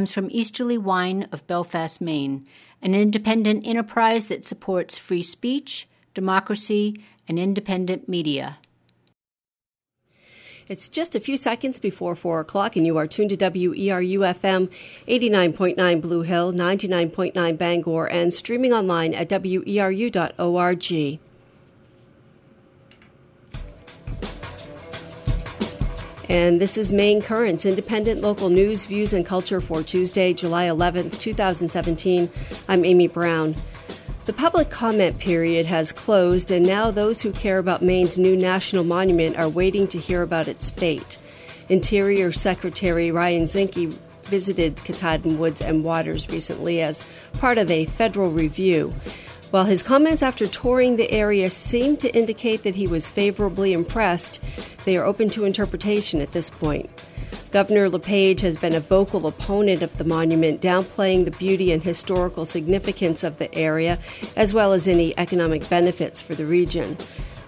comes from Easterly Wine of Belfast, Maine, an independent enterprise that supports free speech, democracy, and independent media. It's just a few seconds before 4 o'clock, and you are tuned to WERU FM 89.9 Blue Hill, 99.9 Bangor, and streaming online at weru.org. And this is Maine Currents, independent local news, views, and culture for Tuesday, July 11th, 2017. I'm Amy Brown. The public comment period has closed, and now those who care about Maine's new national monument are waiting to hear about its fate. Interior Secretary Ryan Zinke visited Katahdin Woods and Waters recently as part of a federal review. While his comments after touring the area seem to indicate that he was favorably impressed, they are open to interpretation at this point. Governor LePage has been a vocal opponent of the monument, downplaying the beauty and historical significance of the area, as well as any economic benefits for the region.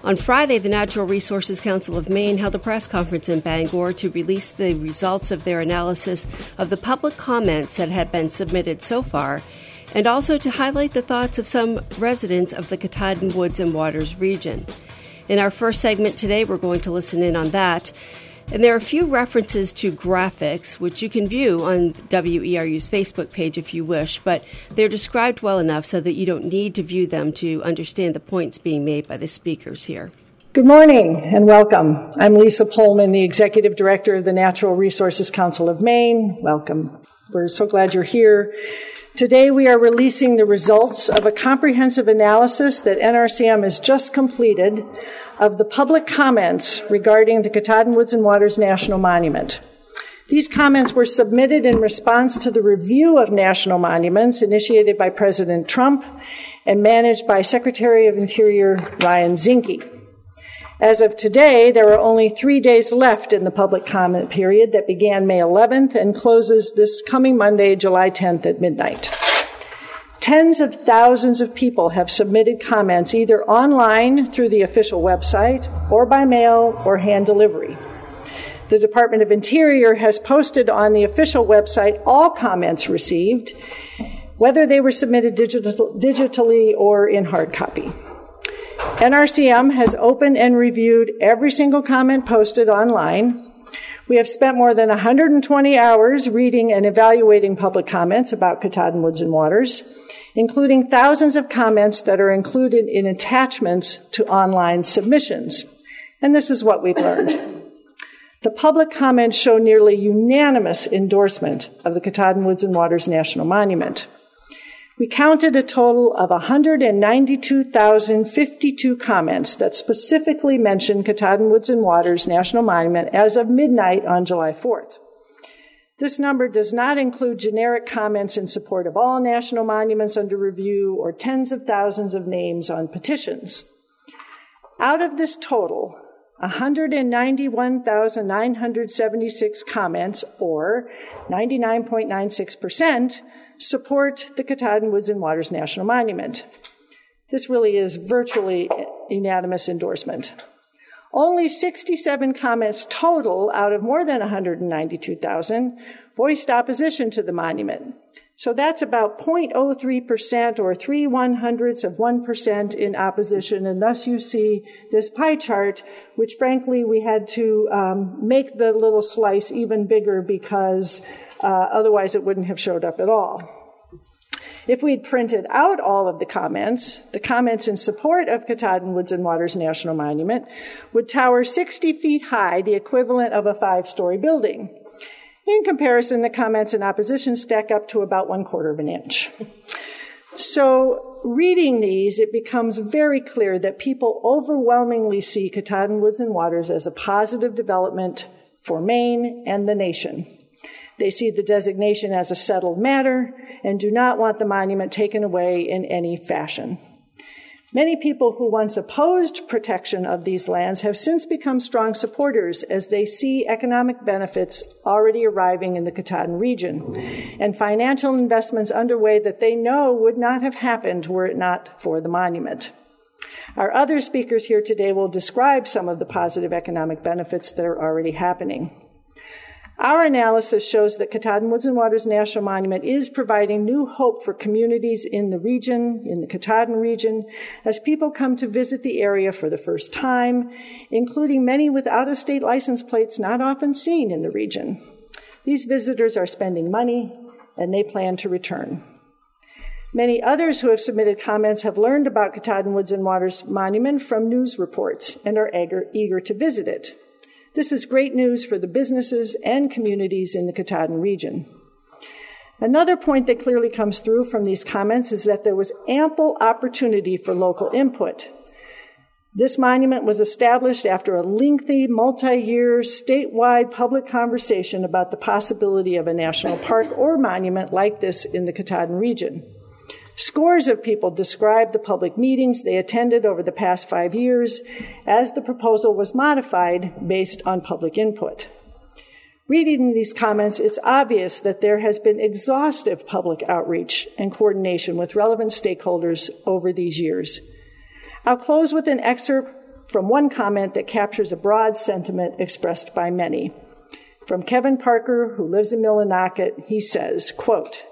On Friday, the Natural Resources Council of Maine held a press conference in Bangor to release the results of their analysis of the public comments that had been submitted so far and also to highlight the thoughts of some residents of the Katahdin Woods and Waters region. In our first segment today, we're going to listen in on that. And there are a few references to graphics, which you can view on WERU's Facebook page if you wish, but they're described well enough so that you don't need to view them to understand the points being made by the speakers here. Good morning and welcome. I'm Lisa Pohlmann, the Executive Director of the Natural Resources Council of Maine. Welcome. We're so glad you're here. Today, we are releasing the results of a comprehensive analysis that NRCM has just completed of the public comments regarding the Katahdin Woods and Waters National Monument. These comments were submitted in response to the review of national monuments initiated by President Trump and managed by Secretary of Interior Ryan Zinke. As of today, there are only three days left in the public comment period that began May 11th and closes this coming Monday, July 10th at midnight. Tens of thousands of people have submitted comments either online through the official website or by mail or hand delivery. The Department of Interior has posted on the official website all comments received, whether they were submitted digital, digitally or in hard copy. NRCM has opened and reviewed every single comment posted online. We have spent more than 120 hours reading and evaluating public comments about Katahdin Woods and Waters, including thousands of comments that are included in attachments to online submissions. And this is what we've learned. The public comments show nearly unanimous endorsement of the Katahdin Woods and Waters National Monument. We counted a total of 192,052 comments that specifically mentioned Katahdin Woods and Waters National Monument as of midnight on July 4th. This number does not include generic comments in support of all national monuments under review or tens of thousands of names on petitions. Out of this total, 191,976 comments, or 99.96%, support the Katahdin Woods and Waters National Monument. This really is virtually unanimous endorsement. Only 67 comments total out of more than 192,000 voiced opposition to the monument. So that's about 0.03% or 3 one hundredths of 1% in opposition. And thus you see this pie chart, which frankly we had to um, make the little slice even bigger because uh, otherwise it wouldn't have showed up at all. If we'd printed out all of the comments, the comments in support of Katahdin Woods and Waters National Monument would tower 60 feet high, the equivalent of a five story building. In comparison, the comments in opposition stack up to about one quarter of an inch. So, reading these, it becomes very clear that people overwhelmingly see Katahdin Woods and Waters as a positive development for Maine and the nation. They see the designation as a settled matter and do not want the monument taken away in any fashion. Many people who once opposed protection of these lands have since become strong supporters as they see economic benefits already arriving in the Katahdin region and financial investments underway that they know would not have happened were it not for the monument. Our other speakers here today will describe some of the positive economic benefits that are already happening. Our analysis shows that Katahdin Woods and Waters National Monument is providing new hope for communities in the region, in the Katahdin region, as people come to visit the area for the first time, including many with out of state license plates not often seen in the region. These visitors are spending money and they plan to return. Many others who have submitted comments have learned about Katahdin Woods and Waters Monument from news reports and are eager, eager to visit it. This is great news for the businesses and communities in the Katahdin region. Another point that clearly comes through from these comments is that there was ample opportunity for local input. This monument was established after a lengthy, multi year, statewide public conversation about the possibility of a national park or monument like this in the Katahdin region. Scores of people described the public meetings they attended over the past five years as the proposal was modified based on public input. Reading these comments, it's obvious that there has been exhaustive public outreach and coordination with relevant stakeholders over these years. I'll close with an excerpt from one comment that captures a broad sentiment expressed by many. From Kevin Parker, who lives in Millinocket, he says, quote,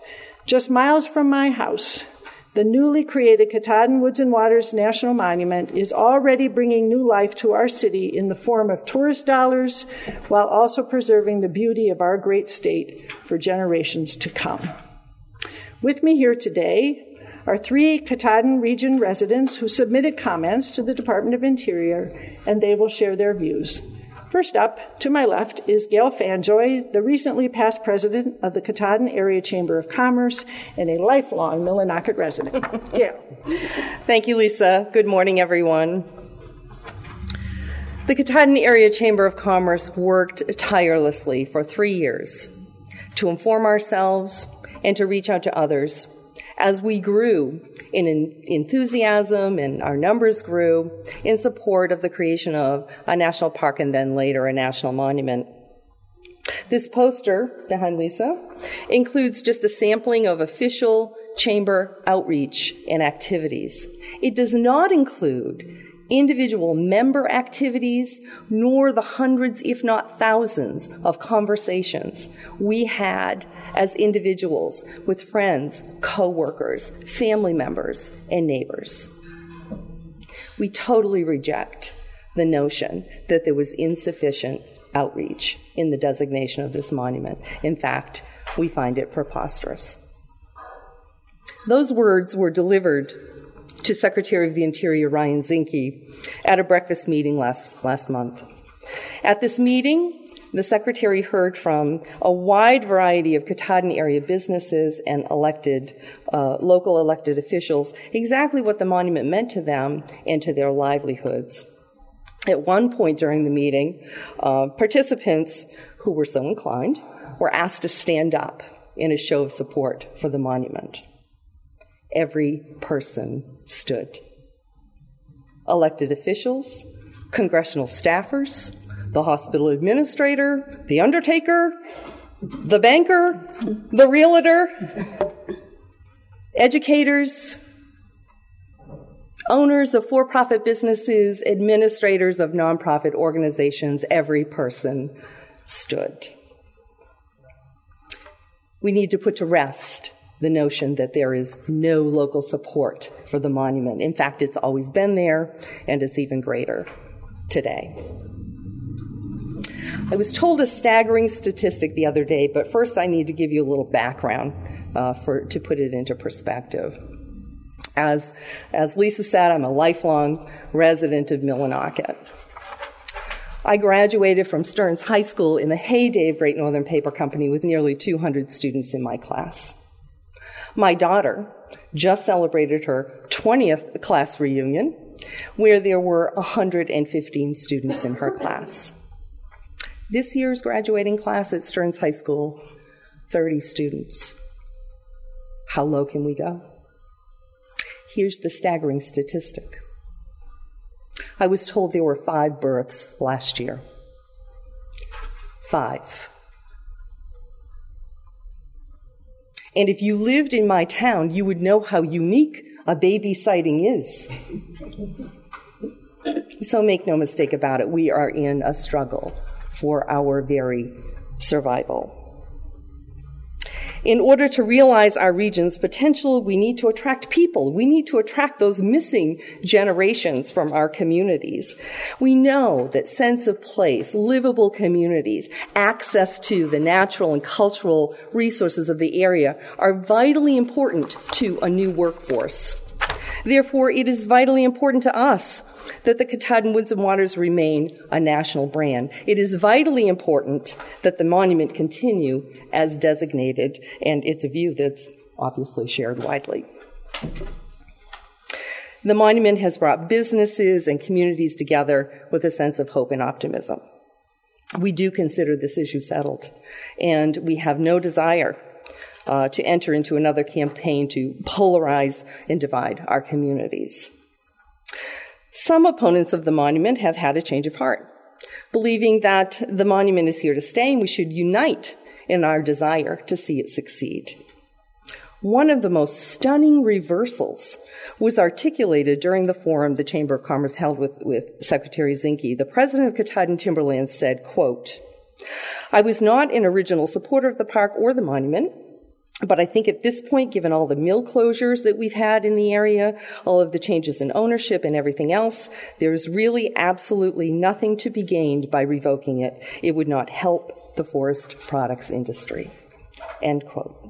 just miles from my house, the newly created Katahdin Woods and Waters National Monument is already bringing new life to our city in the form of tourist dollars while also preserving the beauty of our great state for generations to come. With me here today are three Katahdin region residents who submitted comments to the Department of Interior, and they will share their views. First up, to my left, is Gail Fanjoy, the recently past president of the Katahdin Area Chamber of Commerce and a lifelong Millinocket resident. Gail. Thank you, Lisa. Good morning, everyone. The Katahdin Area Chamber of Commerce worked tirelessly for three years to inform ourselves and to reach out to others as we grew in enthusiasm and our numbers grew in support of the creation of a national park and then later a national monument. This poster behind Lisa includes just a sampling of official chamber outreach and activities. It does not include individual member activities, nor the hundreds, if not thousands, of conversations we had as individuals with friends, coworkers, family members, and neighbors. We totally reject the notion that there was insufficient outreach in the designation of this monument. In fact, we find it preposterous. Those words were delivered to Secretary of the Interior Ryan Zinke at a breakfast meeting last, last month. At this meeting, the Secretary heard from a wide variety of Katahdin area businesses and elected, uh, local elected officials exactly what the monument meant to them and to their livelihoods. At one point during the meeting, uh, participants who were so inclined were asked to stand up in a show of support for the monument every person stood. Elected officials, congressional staffers, the hospital administrator, the undertaker, the banker, the realtor, educators, owners of for profit businesses, administrators of nonprofit organizations, every person stood. We need to put to rest the notion that there is no local support for the monument. In fact, it's always been there, and it's even greater today. I was told a staggering statistic the other day, but first I need to give you a little background uh, for, to put it into perspective. As, as Lisa said, I'm a lifelong resident of Millinocket. I graduated from Stearns High School in the heyday of Great Northern Paper Company with nearly 200 students in my class. My daughter just celebrated her 20th class reunion, where there were 115 students in her class. This year's graduating class at Stearns High School, 30 students. How low can we go? Here's the staggering statistic. I was told there were five births last year. Five. And if you lived in my town, you would know how unique a baby sighting is. so make no mistake about it, we are in a struggle for our very survival. In order to realize our region's potential, we need to attract people. We need to attract those missing generations from our communities. We know that sense of place, livable communities, access to the natural and cultural resources of the area are vitally important to a new workforce. Therefore, it is vitally important to us that the Katahdin Woods and Waters remain a national brand. It is vitally important that the monument continue as designated, and it's a view that's obviously shared widely. The monument has brought businesses and communities together with a sense of hope and optimism. We do consider this issue settled, and we have no desire uh, to enter into another campaign to polarize and divide our communities. Some opponents of the monument have had a change of heart, believing that the monument is here to stay and we should unite in our desire to see it succeed. One of the most stunning reversals was articulated during the forum the Chamber of Commerce held with, with Secretary Zinke. The president of Katahdin Timberlands said, quote, I was not an original supporter of the park or the monument, but I think at this point, given all the mill closures that we've had in the area, all of the changes in ownership and everything else, there's really absolutely nothing to be gained by revoking it. It would not help the forest products industry. End quote.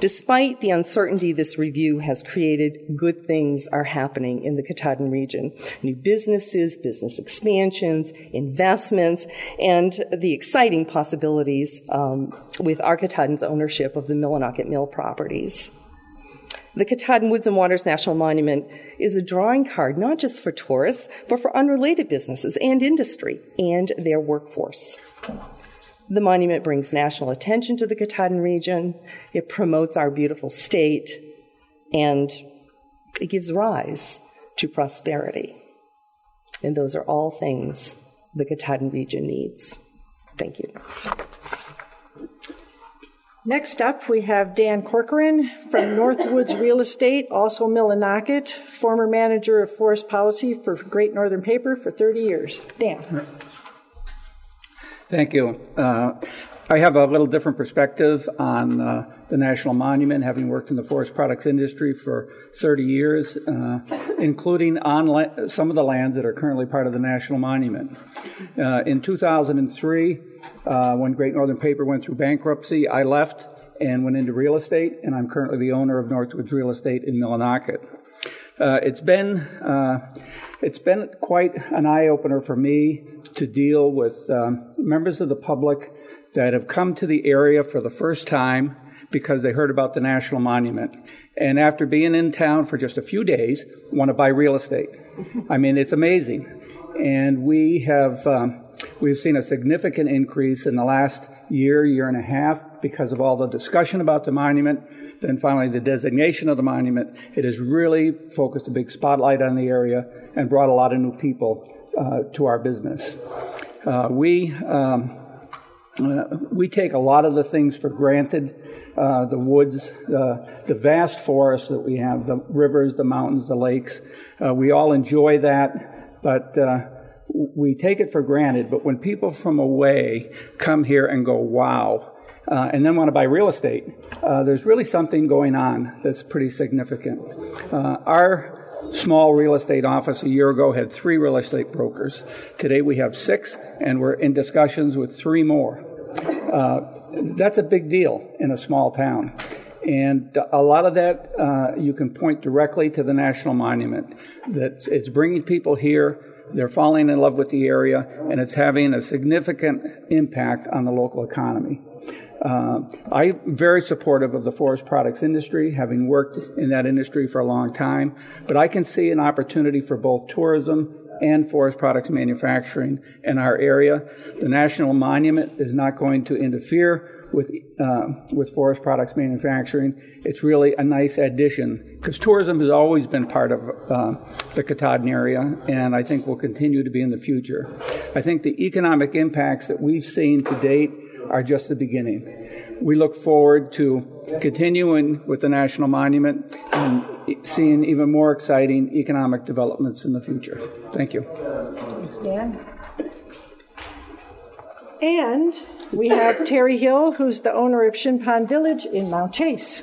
Despite the uncertainty this review has created, good things are happening in the Katahdin region. New businesses, business expansions, investments, and the exciting possibilities um, with our Katahdin's ownership of the Millinocket Mill properties. The Katahdin Woods and Waters National Monument is a drawing card not just for tourists, but for unrelated businesses and industry and their workforce. The monument brings national attention to the Katahdin region, it promotes our beautiful state, and it gives rise to prosperity. And those are all things the Katahdin region needs. Thank you. Next up, we have Dan Corcoran from Northwoods Real Estate, also Millinocket, former manager of forest policy for Great Northern Paper for 30 years. Dan. Thank you. Uh, I have a little different perspective on uh, the National Monument, having worked in the forest products industry for 30 years, uh, including on la- some of the lands that are currently part of the National Monument. Uh, in 2003, uh, when Great Northern Paper went through bankruptcy, I left and went into real estate, and I'm currently the owner of Northwoods Real Estate in Millinocket. Uh, it's been uh, it's been quite an eye opener for me to deal with um, members of the public that have come to the area for the first time because they heard about the national monument, and after being in town for just a few days, want to buy real estate. I mean, it's amazing, and we have. Um, We've seen a significant increase in the last year, year and a half, because of all the discussion about the monument, then finally the designation of the monument. It has really focused a big spotlight on the area and brought a lot of new people uh, to our business. Uh, we um, uh, we take a lot of the things for granted uh, the woods, the, the vast forests that we have, the rivers, the mountains, the lakes. Uh, we all enjoy that, but uh, we take it for granted, but when people from away come here and go, wow, uh, and then want to buy real estate, uh, there's really something going on that's pretty significant. Uh, our small real estate office a year ago had three real estate brokers. Today we have six, and we're in discussions with three more. Uh, that's a big deal in a small town. And a lot of that uh, you can point directly to the National Monument. That it's bringing people here they're falling in love with the area, and it's having a significant impact on the local economy. Uh, I'm very supportive of the forest products industry, having worked in that industry for a long time, but I can see an opportunity for both tourism and forest products manufacturing in our area. The National Monument is not going to interfere with uh, with forest products manufacturing. It's really a nice addition because tourism has always been part of uh, the Katahdin area, and I think will continue to be in the future. I think the economic impacts that we've seen to date are just the beginning. We look forward to continuing with the National Monument and seeing even more exciting economic developments in the future. Thank you. Thanks, Dan. And we have Terry Hill, who's the owner of Shin Pond Village in Mount Chase.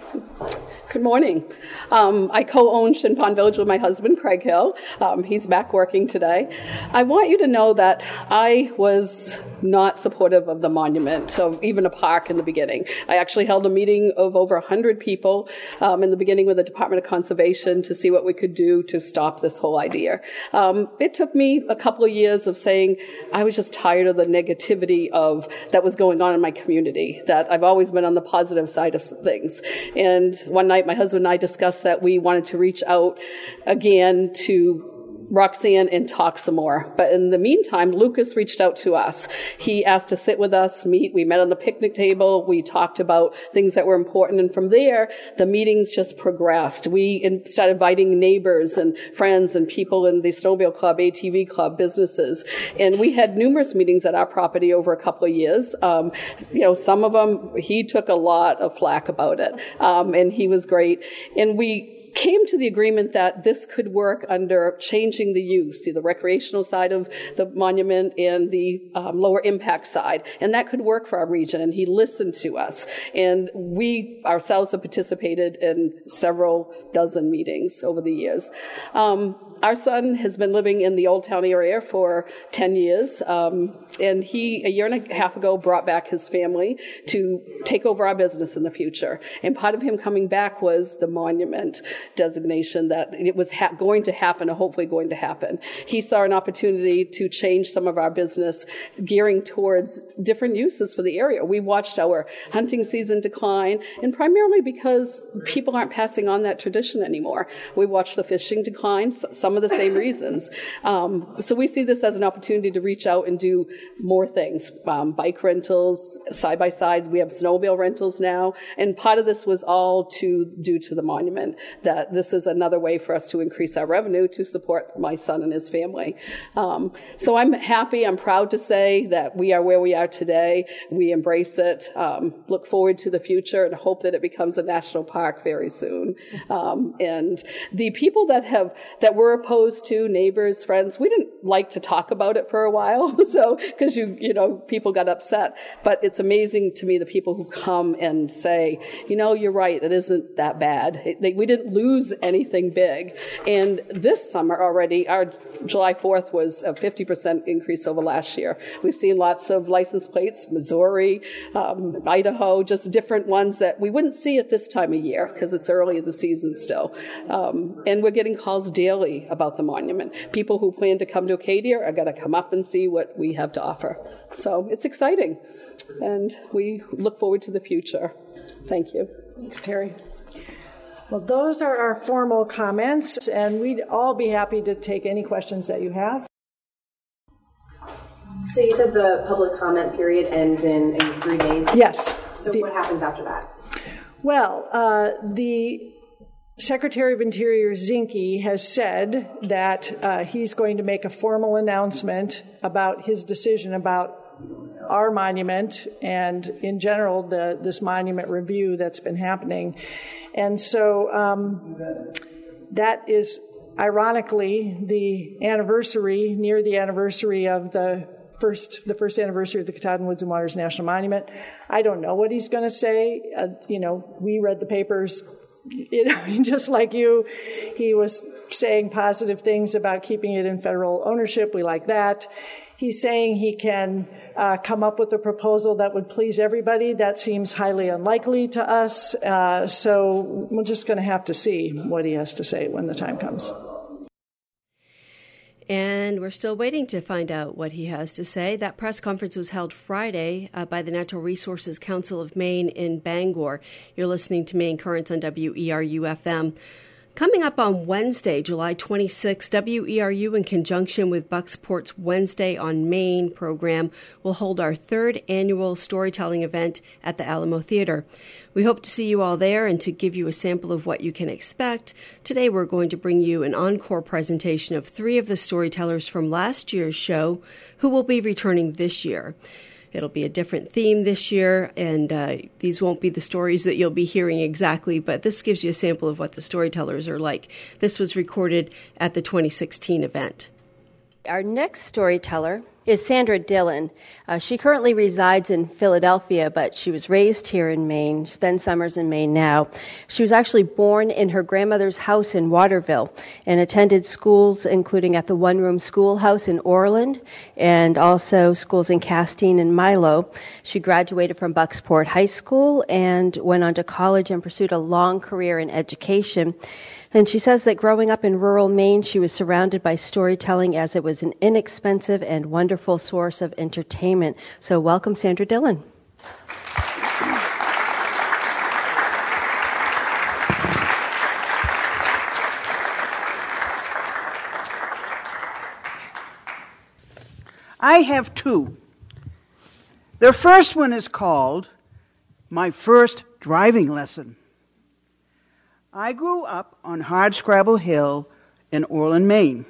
Good morning. Um, I co own Shin Pond Village with my husband, Craig Hill. Um, he's back working today. I want you to know that I was not supportive of the monument, of even a park in the beginning. I actually held a meeting of over 100 people um, in the beginning with the Department of Conservation to see what we could do to stop this whole idea. Um, it took me a couple of years of saying I was just tired of the negativity of that was going on in my community, that I've always been on the positive side of things. And one night, my husband and I discussed that we wanted to reach out again to Roxanne and talk some more. But in the meantime, Lucas reached out to us. He asked to sit with us, meet. We met on the picnic table. We talked about things that were important. And from there, the meetings just progressed. We started inviting neighbors and friends and people in the Snowmobile Club, ATV Club, businesses. And we had numerous meetings at our property over a couple of years. Um, you know, some of them, he took a lot of flack about it. Um, and he was great. And we came to the agreement that this could work under changing the use, the recreational side of the monument and the um, lower impact side, and that could work for our region. And he listened to us, and we ourselves have participated in several dozen meetings over the years. Um, our son has been living in the Old Town area for 10 years, um, and he, a year and a half ago, brought back his family to take over our business in the future. And part of him coming back was the monument designation that it was ha- going to happen, or hopefully going to happen. He saw an opportunity to change some of our business, gearing towards different uses for the area. We watched our hunting season decline, and primarily because people aren't passing on that tradition anymore. We watched the fishing decline. Some some of the same reasons. Um, so we see this as an opportunity to reach out and do more things. Um, bike rentals, side by side. We have snowmobile rentals now, and part of this was all to due to the monument. That this is another way for us to increase our revenue to support my son and his family. Um, so I'm happy. I'm proud to say that we are where we are today. We embrace it. Um, look forward to the future and hope that it becomes a national park very soon. Um, and the people that have that were opposed to, neighbors, friends. We didn't like to talk about it for a while, so because you you know people got upset. But it's amazing to me the people who come and say, you know, you're right, it isn't that bad. It, they, we didn't lose anything big. And this summer already, our July 4th was a 50% increase over last year. We've seen lots of license plates, Missouri, um, Idaho, just different ones that we wouldn't see at this time of year because it's early in the season still. Um, and we're getting calls daily about the monument. People who plan to come to Acadia are going to come up and see what we have to offer. So it's exciting, and we look forward to the future. Thank you. Thanks, Terry. Well, those are our formal comments, and we'd all be happy to take any questions that you have. So you said the public comment period ends in, in three days? Yes. So the, what happens after that? Well, uh, the Secretary of Interior Zinke has said that uh, he's going to make a formal announcement about his decision about our monument and, in general, the, this monument review that's been happening. And so um, that is ironically the anniversary, near the anniversary of the first the first anniversary of the Katahdin Woods and Waters National Monument. I don't know what he's going to say. Uh, you know, we read the papers you know, just like you, he was saying positive things about keeping it in federal ownership. We like that. He's saying he can uh, come up with a proposal that would please everybody. That seems highly unlikely to us. Uh, so we're just going to have to see what he has to say when the time comes. And we're still waiting to find out what he has to say. That press conference was held Friday uh, by the Natural Resources Council of Maine in Bangor. You're listening to Maine Currents on WERU FM. Coming up on Wednesday, July 26, WERU, in conjunction with Bucksport's Wednesday on Main program, will hold our third annual storytelling event at the Alamo Theater. We hope to see you all there and to give you a sample of what you can expect. Today, we're going to bring you an encore presentation of three of the storytellers from last year's show who will be returning this year. It'll be a different theme this year, and uh, these won't be the stories that you'll be hearing exactly, but this gives you a sample of what the storytellers are like. This was recorded at the 2016 event. Our next storyteller is Sandra Dillon. Uh, she currently resides in Philadelphia, but she was raised here in Maine, spends summers in Maine now. She was actually born in her grandmother's house in Waterville and attended schools including at the One Room Schoolhouse in Orland and also schools in Castine and Milo. She graduated from Bucksport High School and went on to college and pursued a long career in education. And she says that growing up in rural Maine, she was surrounded by storytelling as it was an inexpensive and wonderful source of entertainment. So, welcome, Sandra Dillon. I have two. The first one is called My First Driving Lesson. I grew up on Hardscrabble Hill in Orland, Maine.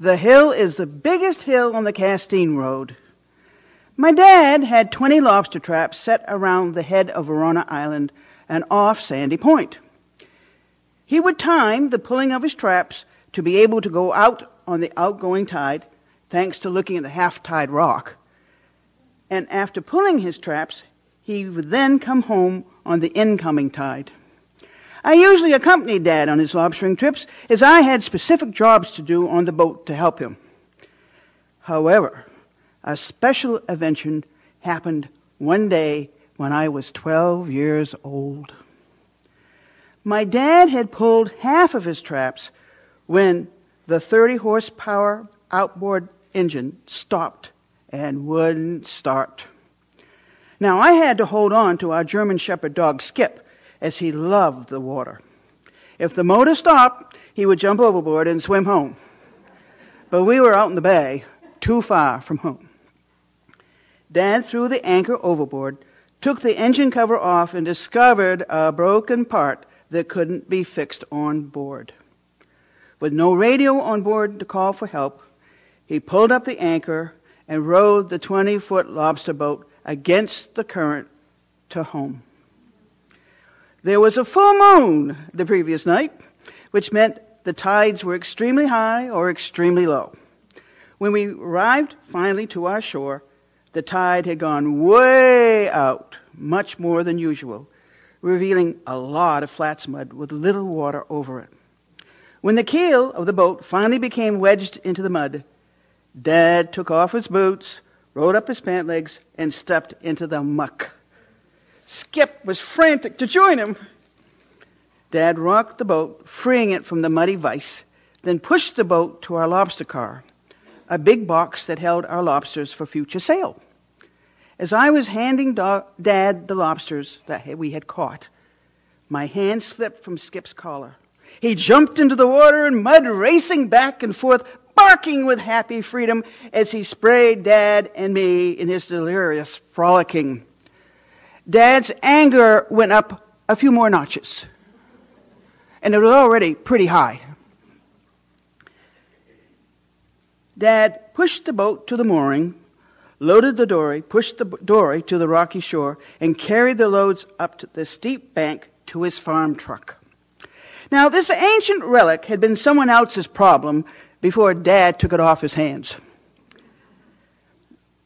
The hill is the biggest hill on the Castine Road. My dad had 20 lobster traps set around the head of Verona Island and off Sandy Point. He would time the pulling of his traps to be able to go out on the outgoing tide, thanks to looking at the half tide rock. And after pulling his traps, he would then come home on the incoming tide. I usually accompanied Dad on his lobstering trips, as I had specific jobs to do on the boat to help him. However, a special event happened one day when I was 12 years old. My dad had pulled half of his traps when the 30 horsepower outboard engine stopped and wouldn't start. Now I had to hold on to our German Shepherd dog Skip as he loved the water. If the motor stopped, he would jump overboard and swim home. But we were out in the bay, too far from home. Dad threw the anchor overboard, took the engine cover off, and discovered a broken part that couldn't be fixed on board. With no radio on board to call for help, he pulled up the anchor and rowed the 20 foot lobster boat against the current to home. There was a full moon the previous night, which meant the tides were extremely high or extremely low. When we arrived finally to our shore, the tide had gone way out, much more than usual, revealing a lot of flats mud with little water over it. When the keel of the boat finally became wedged into the mud, Dad took off his boots, rolled up his pant legs, and stepped into the muck. Skip was frantic to join him. Dad rocked the boat, freeing it from the muddy vice, then pushed the boat to our lobster car, a big box that held our lobsters for future sale. As I was handing Dad the lobsters that we had caught, my hand slipped from Skip's collar. He jumped into the water and mud, racing back and forth, barking with happy freedom as he sprayed Dad and me in his delirious frolicking. Dad's anger went up a few more notches. And it was already pretty high. Dad pushed the boat to the mooring, loaded the dory, pushed the dory to the rocky shore, and carried the loads up the steep bank to his farm truck. Now, this ancient relic had been someone else's problem before Dad took it off his hands.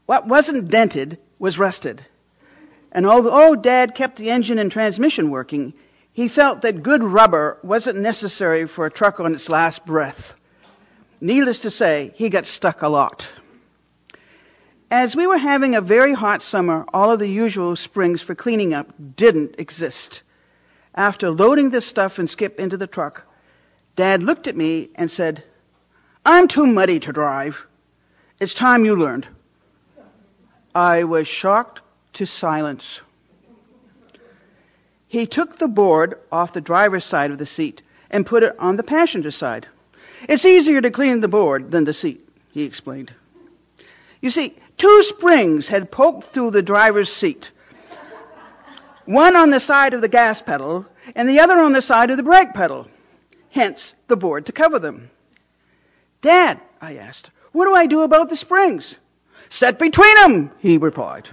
What wasn't dented was rusted. And although oh, Dad kept the engine and transmission working, he felt that good rubber wasn't necessary for a truck on its last breath. Needless to say, he got stuck a lot. As we were having a very hot summer, all of the usual springs for cleaning up didn't exist. After loading this stuff and skip into the truck, Dad looked at me and said, I'm too muddy to drive. It's time you learned. I was shocked to silence. He took the board off the driver's side of the seat and put it on the passenger side. It's easier to clean the board than the seat, he explained. You see, two springs had poked through the driver's seat. One on the side of the gas pedal and the other on the side of the brake pedal. Hence, the board to cover them. Dad, I asked, what do I do about the springs? Set between them, he replied.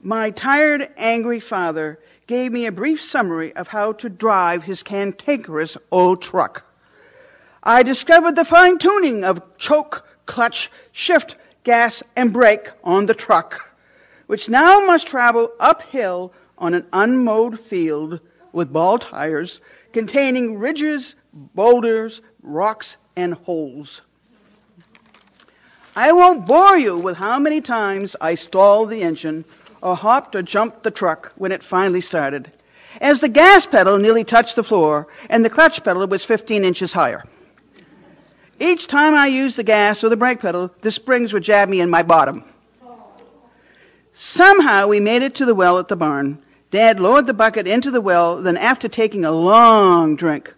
My tired, angry father gave me a brief summary of how to drive his cantankerous old truck. I discovered the fine tuning of choke, clutch, shift, gas, and brake on the truck, which now must travel uphill on an unmowed field with ball tires containing ridges, boulders, rocks, and holes. I won't bore you with how many times I stalled the engine or hopped or jumped the truck when it finally started, as the gas pedal nearly touched the floor and the clutch pedal was 15 inches higher. Each time I used the gas or the brake pedal, the springs would jab me in my bottom. Somehow we made it to the well at the barn. Dad lowered the bucket into the well, then, after taking a long drink,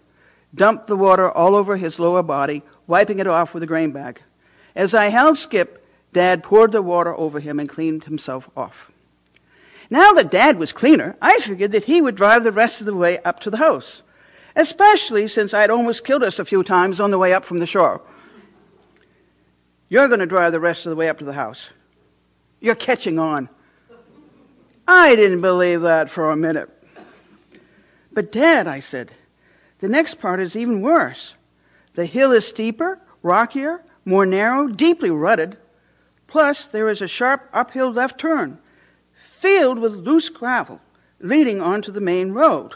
dumped the water all over his lower body, wiping it off with a grain bag. As I held Skip, Dad poured the water over him and cleaned himself off. Now that Dad was cleaner, I figured that he would drive the rest of the way up to the house, especially since I'd almost killed us a few times on the way up from the shore. You're going to drive the rest of the way up to the house. You're catching on. I didn't believe that for a minute. But, Dad, I said, the next part is even worse. The hill is steeper, rockier, more narrow, deeply rutted. Plus, there is a sharp uphill left turn, filled with loose gravel, leading onto the main road.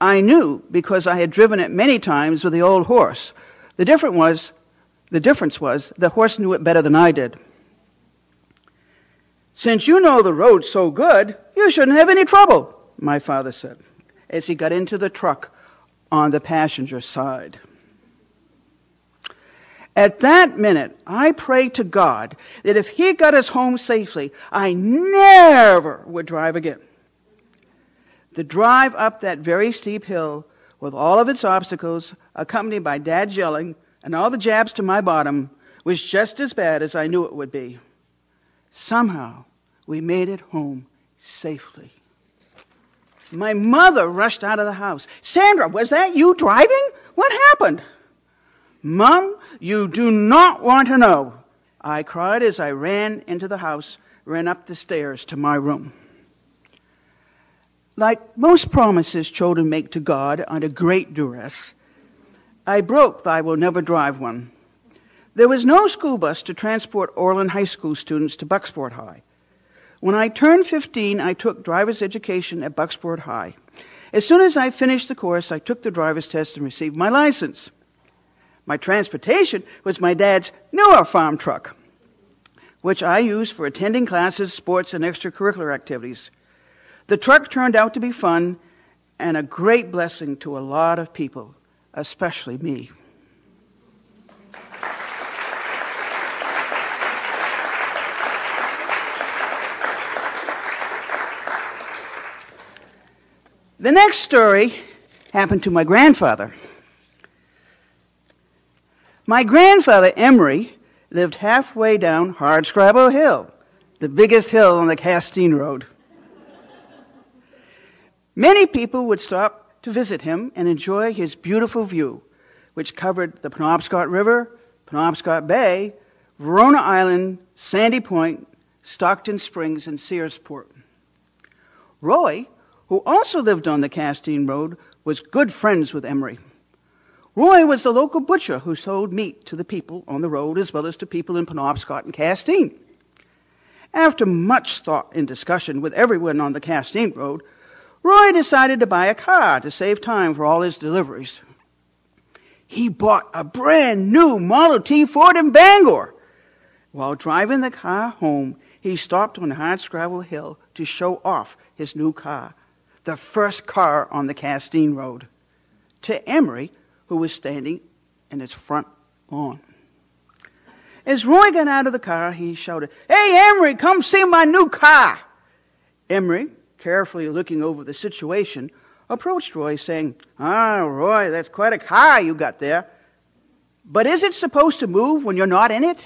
I knew because I had driven it many times with the old horse. The difference was, the difference was, the horse knew it better than I did. Since you know the road so good, you shouldn't have any trouble, my father said, as he got into the truck on the passenger side. At that minute, I prayed to God that if He got us home safely, I never would drive again. The drive up that very steep hill, with all of its obstacles, accompanied by Dad's yelling and all the jabs to my bottom, was just as bad as I knew it would be. Somehow, we made it home safely. My mother rushed out of the house. Sandra, was that you driving? What happened? Mom, you do not want to know. I cried as I ran into the house, ran up the stairs to my room. Like most promises children make to God under great duress, I broke the I will never drive one. There was no school bus to transport Orland High School students to Bucksport High. When I turned 15, I took driver's education at Bucksport High. As soon as I finished the course, I took the driver's test and received my license. My transportation was my dad's newer farm truck, which I used for attending classes, sports, and extracurricular activities. The truck turned out to be fun and a great blessing to a lot of people, especially me. The next story happened to my grandfather. My grandfather, Emery, lived halfway down Hardscrabble Hill, the biggest hill on the Castine Road. Many people would stop to visit him and enjoy his beautiful view, which covered the Penobscot River, Penobscot Bay, Verona Island, Sandy Point, Stockton Springs, and Searsport. Roy, who also lived on the Castine Road, was good friends with Emery. Roy was the local butcher who sold meat to the people on the road as well as to people in Penobscot and Castine. After much thought and discussion with everyone on the Castine Road, Roy decided to buy a car to save time for all his deliveries. He bought a brand new Model T Ford in Bangor. While driving the car home, he stopped on Hardscrabble Hill to show off his new car, the first car on the Castine Road. To Emery, who was standing in its front lawn. As Roy got out of the car, he shouted, Hey, Emery, come see my new car. Emery, carefully looking over the situation, approached Roy, saying, Ah, Roy, that's quite a car you got there. But is it supposed to move when you're not in it?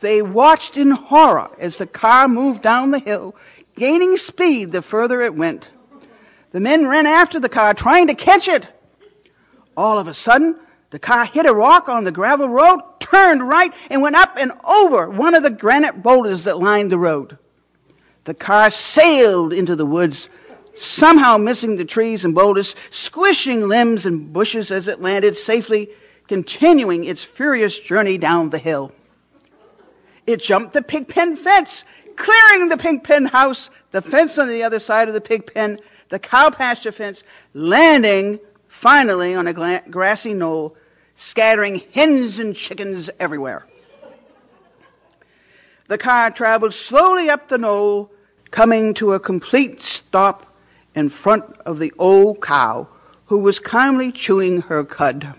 they watched in horror as the car moved down the hill, gaining speed the further it went. The men ran after the car, trying to catch it. All of a sudden, the car hit a rock on the gravel road, turned right, and went up and over one of the granite boulders that lined the road. The car sailed into the woods, somehow missing the trees and boulders, squishing limbs and bushes as it landed safely, continuing its furious journey down the hill. It jumped the pig pen fence, clearing the pig pen house, the fence on the other side of the pig pen, the cow pasture fence, landing finally on a grassy knoll, scattering hens and chickens everywhere. The car traveled slowly up the knoll, coming to a complete stop in front of the old cow who was calmly chewing her cud.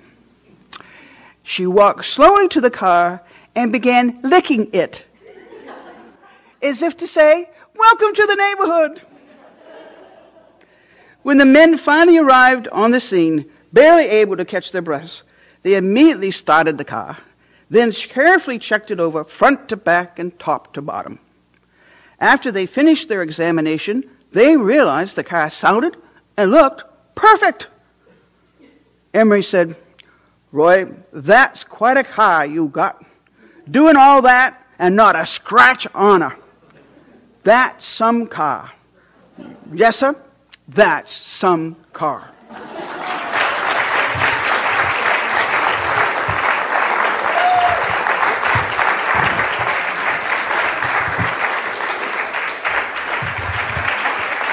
She walked slowly to the car and began licking it, as if to say, Welcome to the neighborhood. When the men finally arrived on the scene, barely able to catch their breaths, they immediately started the car, then carefully checked it over front to back and top to bottom. After they finished their examination, they realized the car sounded and looked perfect. Emery said, Roy, that's quite a car you got. Doing all that and not a scratch on her. That's some car. Yes, sir, that's some car.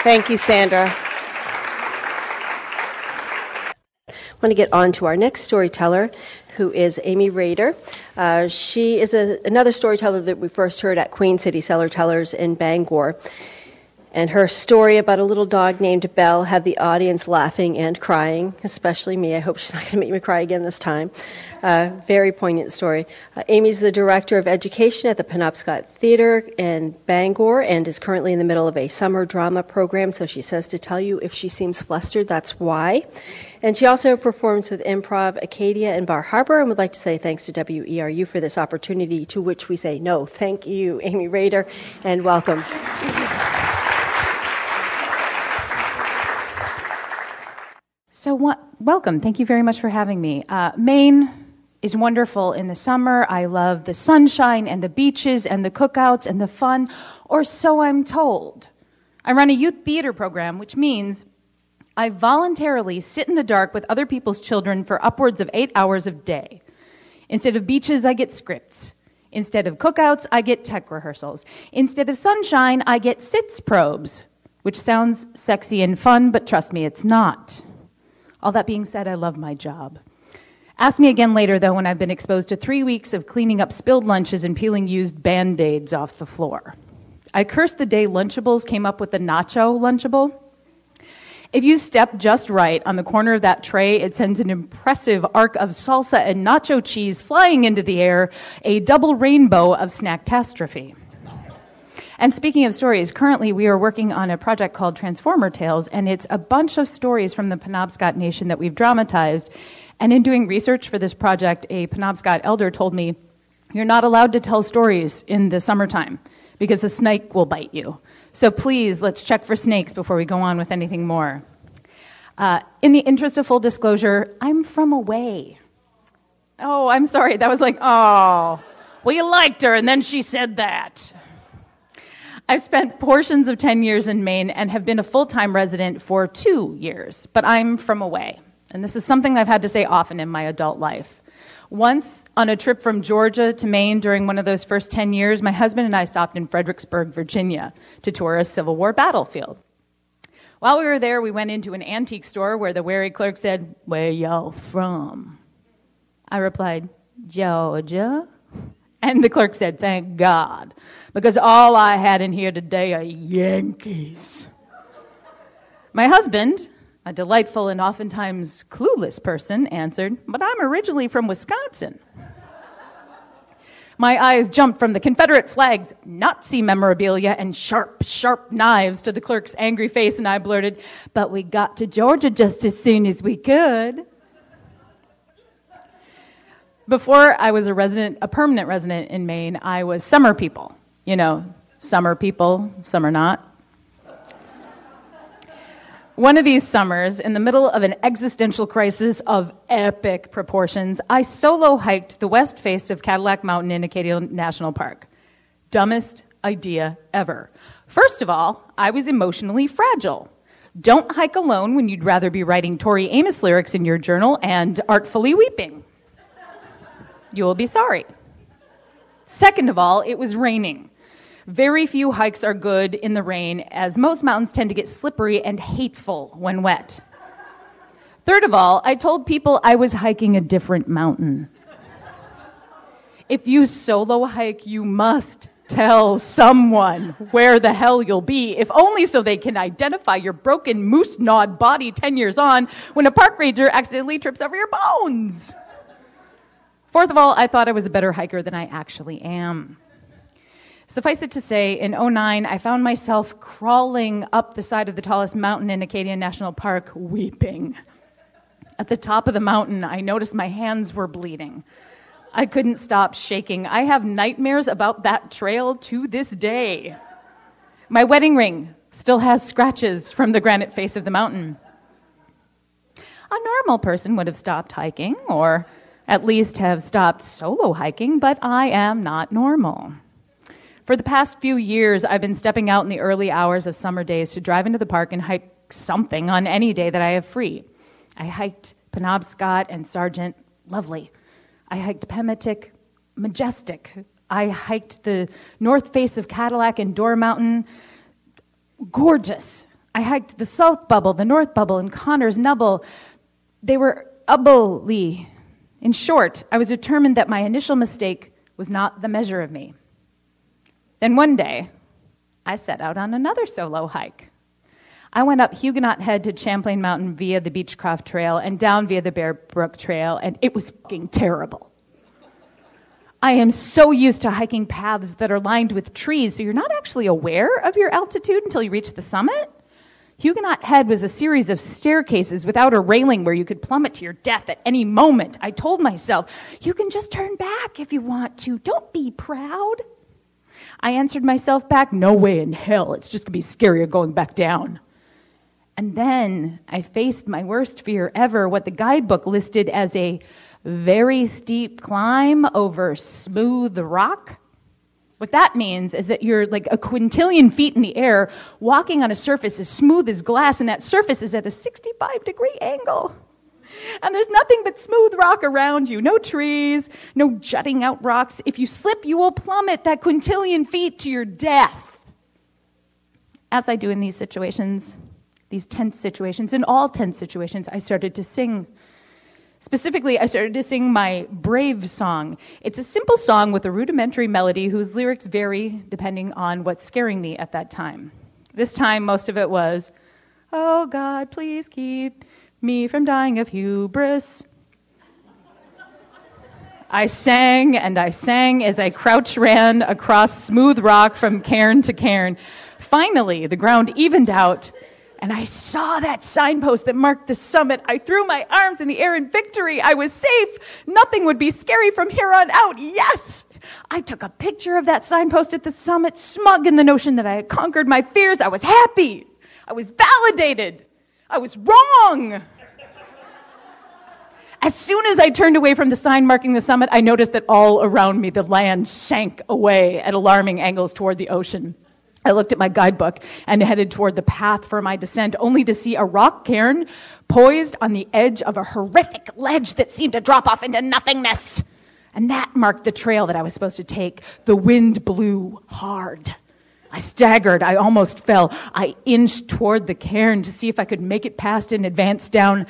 Thank you, Sandra. I want to get on to our next storyteller, who is Amy Rader. Uh, she is a, another storyteller that we first heard at Queen City Cellar Tellers in Bangor. And her story about a little dog named Belle had the audience laughing and crying, especially me. I hope she's not going to make me cry again this time. Uh, very poignant story. Uh, Amy's the director of education at the Penobscot Theater in Bangor and is currently in the middle of a summer drama program. So she says to tell you if she seems flustered, that's why. And she also performs with Improv Acadia and Bar Harbor and would like to say thanks to WERU for this opportunity, to which we say no, thank you, Amy Rader, and welcome. So, welcome. Thank you very much for having me. Uh, Maine is wonderful in the summer. I love the sunshine and the beaches and the cookouts and the fun, or so I'm told. I run a youth theater program, which means I voluntarily sit in the dark with other people's children for upwards of eight hours a day. Instead of beaches, I get scripts. Instead of cookouts, I get tech rehearsals. Instead of sunshine, I get sitzprobes, which sounds sexy and fun, but trust me, it's not. All that being said, I love my job. Ask me again later, though, when I've been exposed to three weeks of cleaning up spilled lunches and peeling used band aids off the floor. I cursed the day Lunchables came up with the nacho Lunchable. If you step just right on the corner of that tray, it sends an impressive arc of salsa and nacho cheese flying into the air, a double rainbow of snacktastrophe. And speaking of stories, currently we are working on a project called Transformer Tales, and it's a bunch of stories from the Penobscot Nation that we've dramatized. And in doing research for this project, a Penobscot elder told me, You're not allowed to tell stories in the summertime because a snake will bite you. So please, let's check for snakes before we go on with anything more. Uh, in the interest of full disclosure, I'm from away. Oh, I'm sorry. That was like, oh, we liked her, and then she said that. I've spent portions of 10 years in Maine and have been a full time resident for two years, but I'm from away. And this is something I've had to say often in my adult life. Once, on a trip from Georgia to Maine during one of those first 10 years, my husband and I stopped in Fredericksburg, Virginia to tour a Civil War battlefield. While we were there, we went into an antique store where the wary clerk said, Where y'all from? I replied, Georgia. And the clerk said, Thank God, because all I had in here today are Yankees. My husband, a delightful and oftentimes clueless person, answered, But I'm originally from Wisconsin. My eyes jumped from the Confederate flags, Nazi memorabilia, and sharp, sharp knives to the clerk's angry face, and I blurted, But we got to Georgia just as soon as we could. Before I was a resident, a permanent resident in Maine, I was summer people. You know, summer people, summer not. One of these summers, in the middle of an existential crisis of epic proportions, I solo hiked the west face of Cadillac Mountain in Acadia National Park. Dumbest idea ever. First of all, I was emotionally fragile. Don't hike alone when you'd rather be writing Tori Amos lyrics in your journal and artfully weeping. You will be sorry. Second of all, it was raining. Very few hikes are good in the rain, as most mountains tend to get slippery and hateful when wet. Third of all, I told people I was hiking a different mountain. If you solo hike, you must tell someone where the hell you'll be, if only so they can identify your broken moose gnawed body 10 years on when a park ranger accidentally trips over your bones. Fourth of all, I thought I was a better hiker than I actually am. Suffice it to say, in 09, I found myself crawling up the side of the tallest mountain in Acadia National Park, weeping. At the top of the mountain, I noticed my hands were bleeding. I couldn't stop shaking. I have nightmares about that trail to this day. My wedding ring still has scratches from the granite face of the mountain. A normal person would have stopped hiking, or at least have stopped solo hiking, but I am not normal. For the past few years, I've been stepping out in the early hours of summer days to drive into the park and hike something on any day that I have free. I hiked Penobscot and Sargent, lovely. I hiked Pemetic, majestic. I hiked the north face of Cadillac and Dorr Mountain, gorgeous. I hiked the south bubble, the north bubble, and Conners Nubble. They were ubbly. In short, I was determined that my initial mistake was not the measure of me. Then one day, I set out on another solo hike. I went up Huguenot Head to Champlain Mountain via the Beechcroft Trail and down via the Bear Brook Trail, and it was fucking terrible. I am so used to hiking paths that are lined with trees, so you're not actually aware of your altitude until you reach the summit. Huguenot Head was a series of staircases without a railing where you could plummet to your death at any moment. I told myself, you can just turn back if you want to. Don't be proud. I answered myself back, no way in hell. It's just going to be scarier going back down. And then I faced my worst fear ever, what the guidebook listed as a very steep climb over smooth rock. What that means is that you're like a quintillion feet in the air, walking on a surface as smooth as glass, and that surface is at a 65 degree angle. And there's nothing but smooth rock around you, no trees, no jutting out rocks. If you slip, you will plummet that quintillion feet to your death. As I do in these situations, these tense situations, in all tense situations, I started to sing. Specifically, I started to sing my Brave song. It's a simple song with a rudimentary melody whose lyrics vary depending on what's scaring me at that time. This time, most of it was, Oh God, please keep me from dying of hubris. I sang and I sang as I crouch ran across smooth rock from cairn to cairn. Finally, the ground evened out and I saw that signpost that marked the summit. I threw my arms in the air in victory. I was safe. Nothing would be scary from here on out. Yes! I took a picture of that signpost at the summit, smug in the notion that I had conquered my fears. I was happy. I was validated. I was wrong. As soon as I turned away from the sign marking the summit, I noticed that all around me the land sank away at alarming angles toward the ocean. I looked at my guidebook and headed toward the path for my descent, only to see a rock cairn poised on the edge of a horrific ledge that seemed to drop off into nothingness. And that marked the trail that I was supposed to take. The wind blew hard. I staggered. I almost fell. I inched toward the cairn to see if I could make it past and advance down.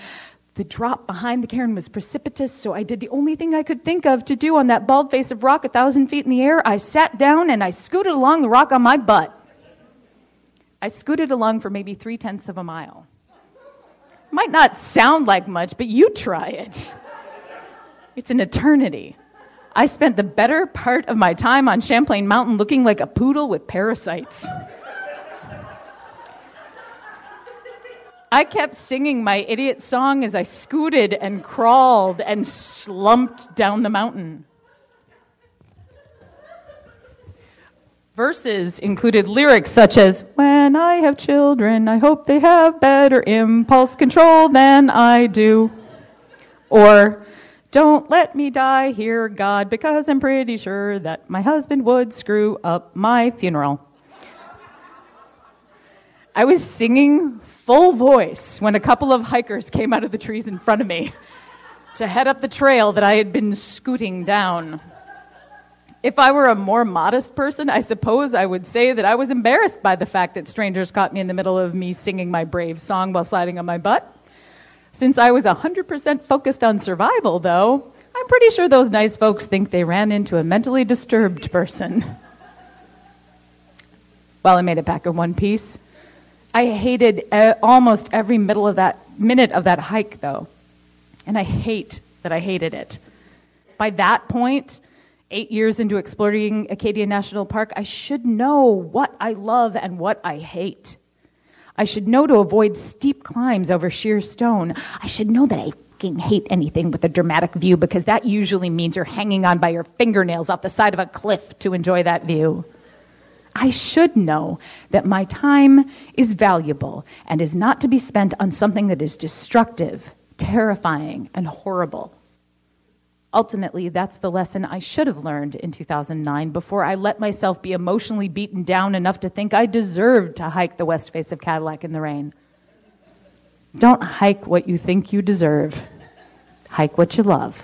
The drop behind the cairn was precipitous, so I did the only thing I could think of to do on that bald face of rock a thousand feet in the air. I sat down and I scooted along the rock on my butt. I scooted along for maybe three tenths of a mile. Might not sound like much, but you try it. It's an eternity. I spent the better part of my time on Champlain Mountain looking like a poodle with parasites. I kept singing my idiot song as I scooted and crawled and slumped down the mountain. Verses included lyrics such as, When I have children, I hope they have better impulse control than I do. Or, Don't let me die here, God, because I'm pretty sure that my husband would screw up my funeral. I was singing full voice when a couple of hikers came out of the trees in front of me. to head up the trail that I had been scooting down. If I were a more modest person, I suppose I would say that I was embarrassed by the fact that strangers caught me in the middle of me singing my brave song while sliding on my butt. Since I was 100% focused on survival, though, I'm pretty sure those nice folks think they ran into a mentally disturbed person. Well, I made it back in one piece. I hated uh, almost every middle of that minute of that hike, though. And I hate that I hated it. By that point, eight years into exploring Acadia National Park, I should know what I love and what I hate. I should know to avoid steep climbs over sheer stone. I should know that I hate anything with a dramatic view because that usually means you're hanging on by your fingernails off the side of a cliff to enjoy that view. I should know that my time is valuable and is not to be spent on something that is destructive, terrifying, and horrible. Ultimately, that's the lesson I should have learned in 2009 before I let myself be emotionally beaten down enough to think I deserved to hike the west face of Cadillac in the rain. Don't hike what you think you deserve, hike what you love.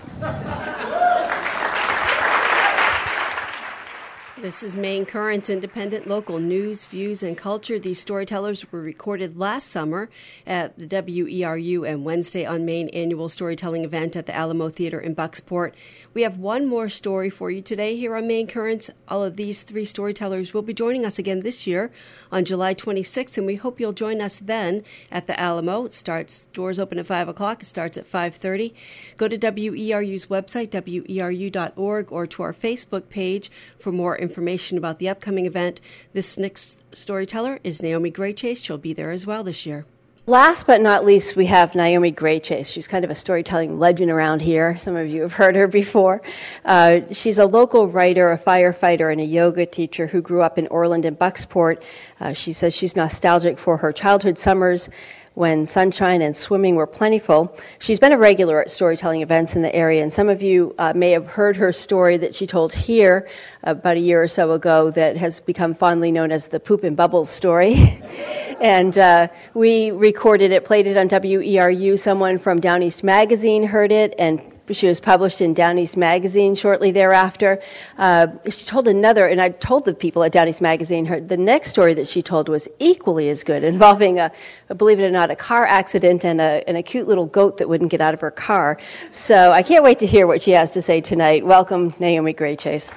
This is Maine Currents, independent local news, views, and culture. These storytellers were recorded last summer at the WERU and Wednesday on Maine annual storytelling event at the Alamo Theater in Bucksport. We have one more story for you today here on Maine Currents. All of these three storytellers will be joining us again this year on July 26th, and we hope you'll join us then at the Alamo. It starts doors open at 5 o'clock. It starts at 5:30. Go to WERU's website, weru.org, or to our Facebook page for more information information about the upcoming event. This next storyteller is Naomi Graychase. She'll be there as well this year. Last but not least, we have Naomi Graychase. She's kind of a storytelling legend around here. Some of you have heard her before. Uh, she's a local writer, a firefighter, and a yoga teacher who grew up in Orland and Bucksport. Uh, she says she's nostalgic for her childhood summers when sunshine and swimming were plentiful. She's been a regular at storytelling events in the area, and some of you uh, may have heard her story that she told here about a year or so ago that has become fondly known as the Poop and Bubbles story. and uh, we recorded it, played it on WERU. Someone from Down East Magazine heard it and she was published in Down East Magazine shortly thereafter. Uh, she told another, and I told the people at Down East Magazine, her, the next story that she told was equally as good, involving a, believe it or not, a car accident and a, and a cute little goat that wouldn't get out of her car. So I can't wait to hear what she has to say tonight. Welcome, Naomi Graychase.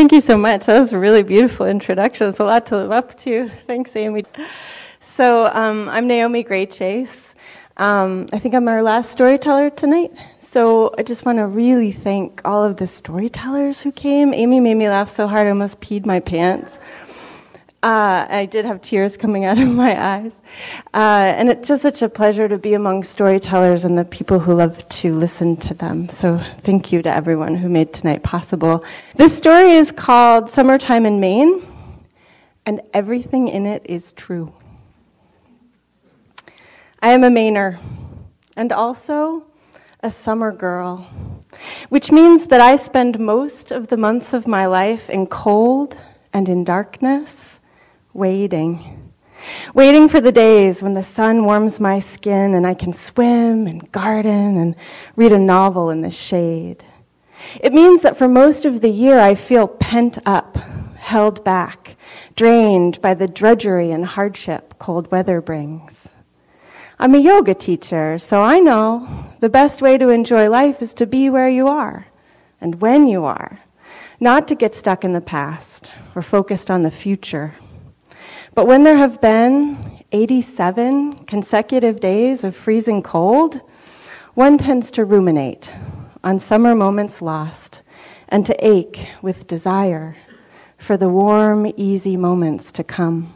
Thank you so much. That was a really beautiful introduction. It's a lot to live up to. Thanks, Amy. So, um, I'm Naomi Graychase. Um, I think I'm our last storyteller tonight. So, I just want to really thank all of the storytellers who came. Amy made me laugh so hard I almost peed my pants. Uh, I did have tears coming out of my eyes. Uh, and it's just such a pleasure to be among storytellers and the people who love to listen to them. So thank you to everyone who made tonight possible. This story is called Summertime in Maine, and everything in it is true. I am a Mainer, and also a summer girl, which means that I spend most of the months of my life in cold and in darkness waiting. Waiting for the days when the sun warms my skin and I can swim and garden and read a novel in the shade. It means that for most of the year I feel pent up, held back, drained by the drudgery and hardship cold weather brings. I'm a yoga teacher, so I know the best way to enjoy life is to be where you are and when you are, not to get stuck in the past or focused on the future. But when there have been 87 consecutive days of freezing cold, one tends to ruminate on summer moments lost and to ache with desire for the warm, easy moments to come.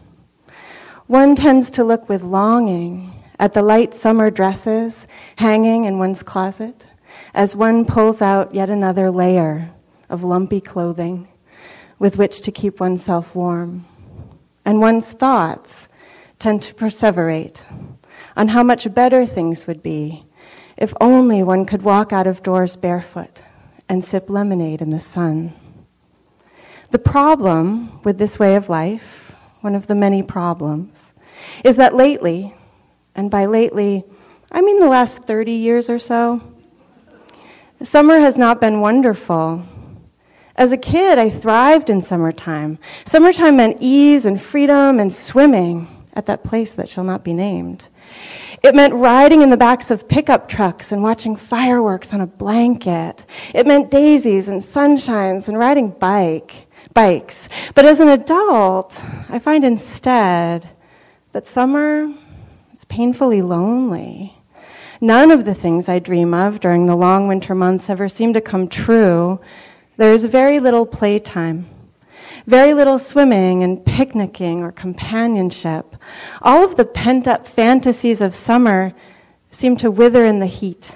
One tends to look with longing at the light summer dresses hanging in one's closet as one pulls out yet another layer of lumpy clothing with which to keep oneself warm and one's thoughts tend to perseverate on how much better things would be if only one could walk out of doors barefoot and sip lemonade in the sun. The problem with this way of life, one of the many problems, is that lately, and by lately, I mean the last 30 years or so, summer has not been wonderful. As a kid, I thrived in summertime. Summertime meant ease and freedom and swimming at that place that shall not be named. It meant riding in the backs of pickup trucks and watching fireworks on a blanket. It meant daisies and sunshines and riding bike, bikes. But as an adult, I find instead that summer is painfully lonely. None of the things I dream of during the long winter months ever seem to come true. There is very little playtime. Very little swimming and picnicking or companionship. All of the pent up fantasies of summer seem to wither in the heat,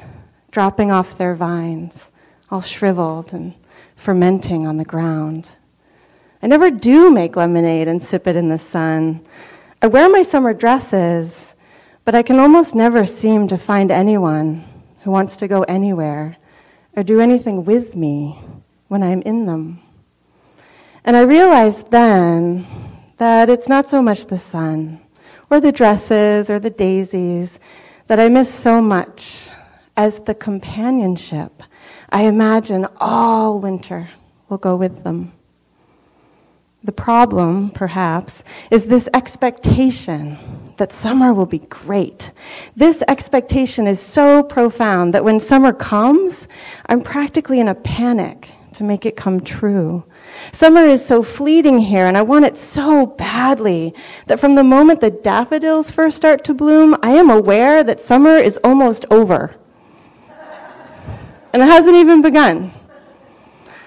dropping off their vines, all shriveled and fermenting on the ground. I never do make lemonade and sip it in the sun. I wear my summer dresses, but I can almost never seem to find anyone who wants to go anywhere or do anything with me when I'm in them. And I realized then that it's not so much the sun or the dresses or the daisies that I miss so much as the companionship I imagine all winter will go with them. The problem, perhaps, is this expectation that summer will be great. This expectation is so profound that when summer comes, I'm practically in a panic to make it come true. Summer is so fleeting here, and I want it so badly that from the moment the daffodils first start to bloom, I am aware that summer is almost over. And it hasn't even begun.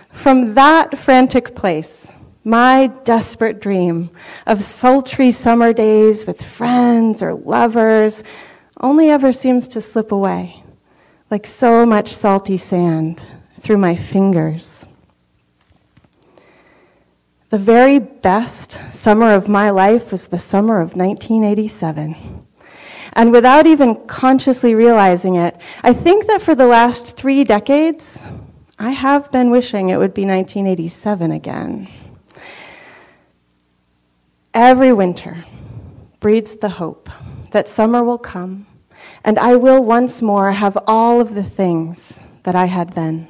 From that frantic place, my desperate dream of sultry summer days with friends or lovers only ever seems to slip away, like so much salty sand through my fingers. The very best summer of my life was the summer of 1987. And without even consciously realizing it, I think that for the last three decades, I have been wishing it would be 1987 again. Every winter breeds the hope that summer will come and I will once more have all of the things that I had then.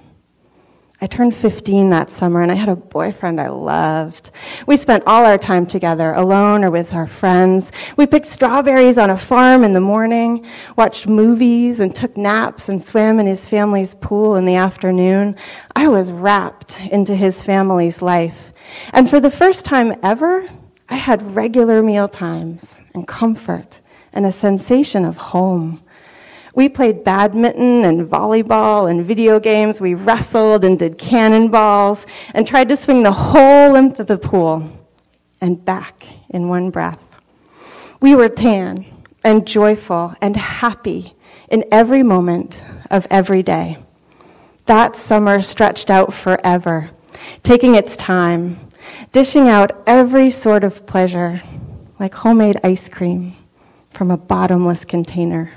I turned 15 that summer and I had a boyfriend I loved. We spent all our time together, alone or with our friends. We picked strawberries on a farm in the morning, watched movies, and took naps and swam in his family's pool in the afternoon. I was wrapped into his family's life. And for the first time ever, I had regular meal times and comfort and a sensation of home. We played badminton and volleyball and video games. We wrestled and did cannonballs and tried to swing the whole length of the pool and back in one breath. We were tan and joyful and happy in every moment of every day. That summer stretched out forever, taking its time, dishing out every sort of pleasure, like homemade ice cream from a bottomless container.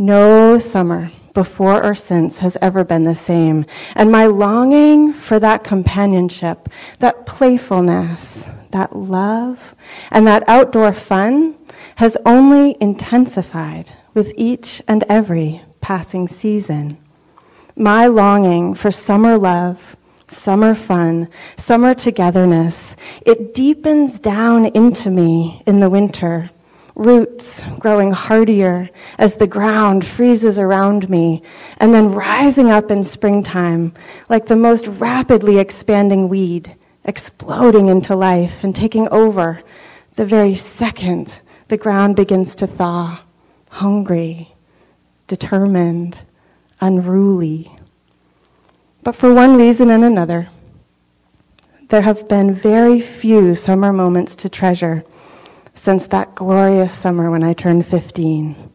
No summer before or since has ever been the same. And my longing for that companionship, that playfulness, that love, and that outdoor fun has only intensified with each and every passing season. My longing for summer love, summer fun, summer togetherness, it deepens down into me in the winter roots growing hardier as the ground freezes around me, and then rising up in springtime like the most rapidly expanding weed, exploding into life and taking over the very second the ground begins to thaw, hungry, determined, unruly. But for one reason and another, there have been very few summer moments to treasure since that glorious summer when I turned 15.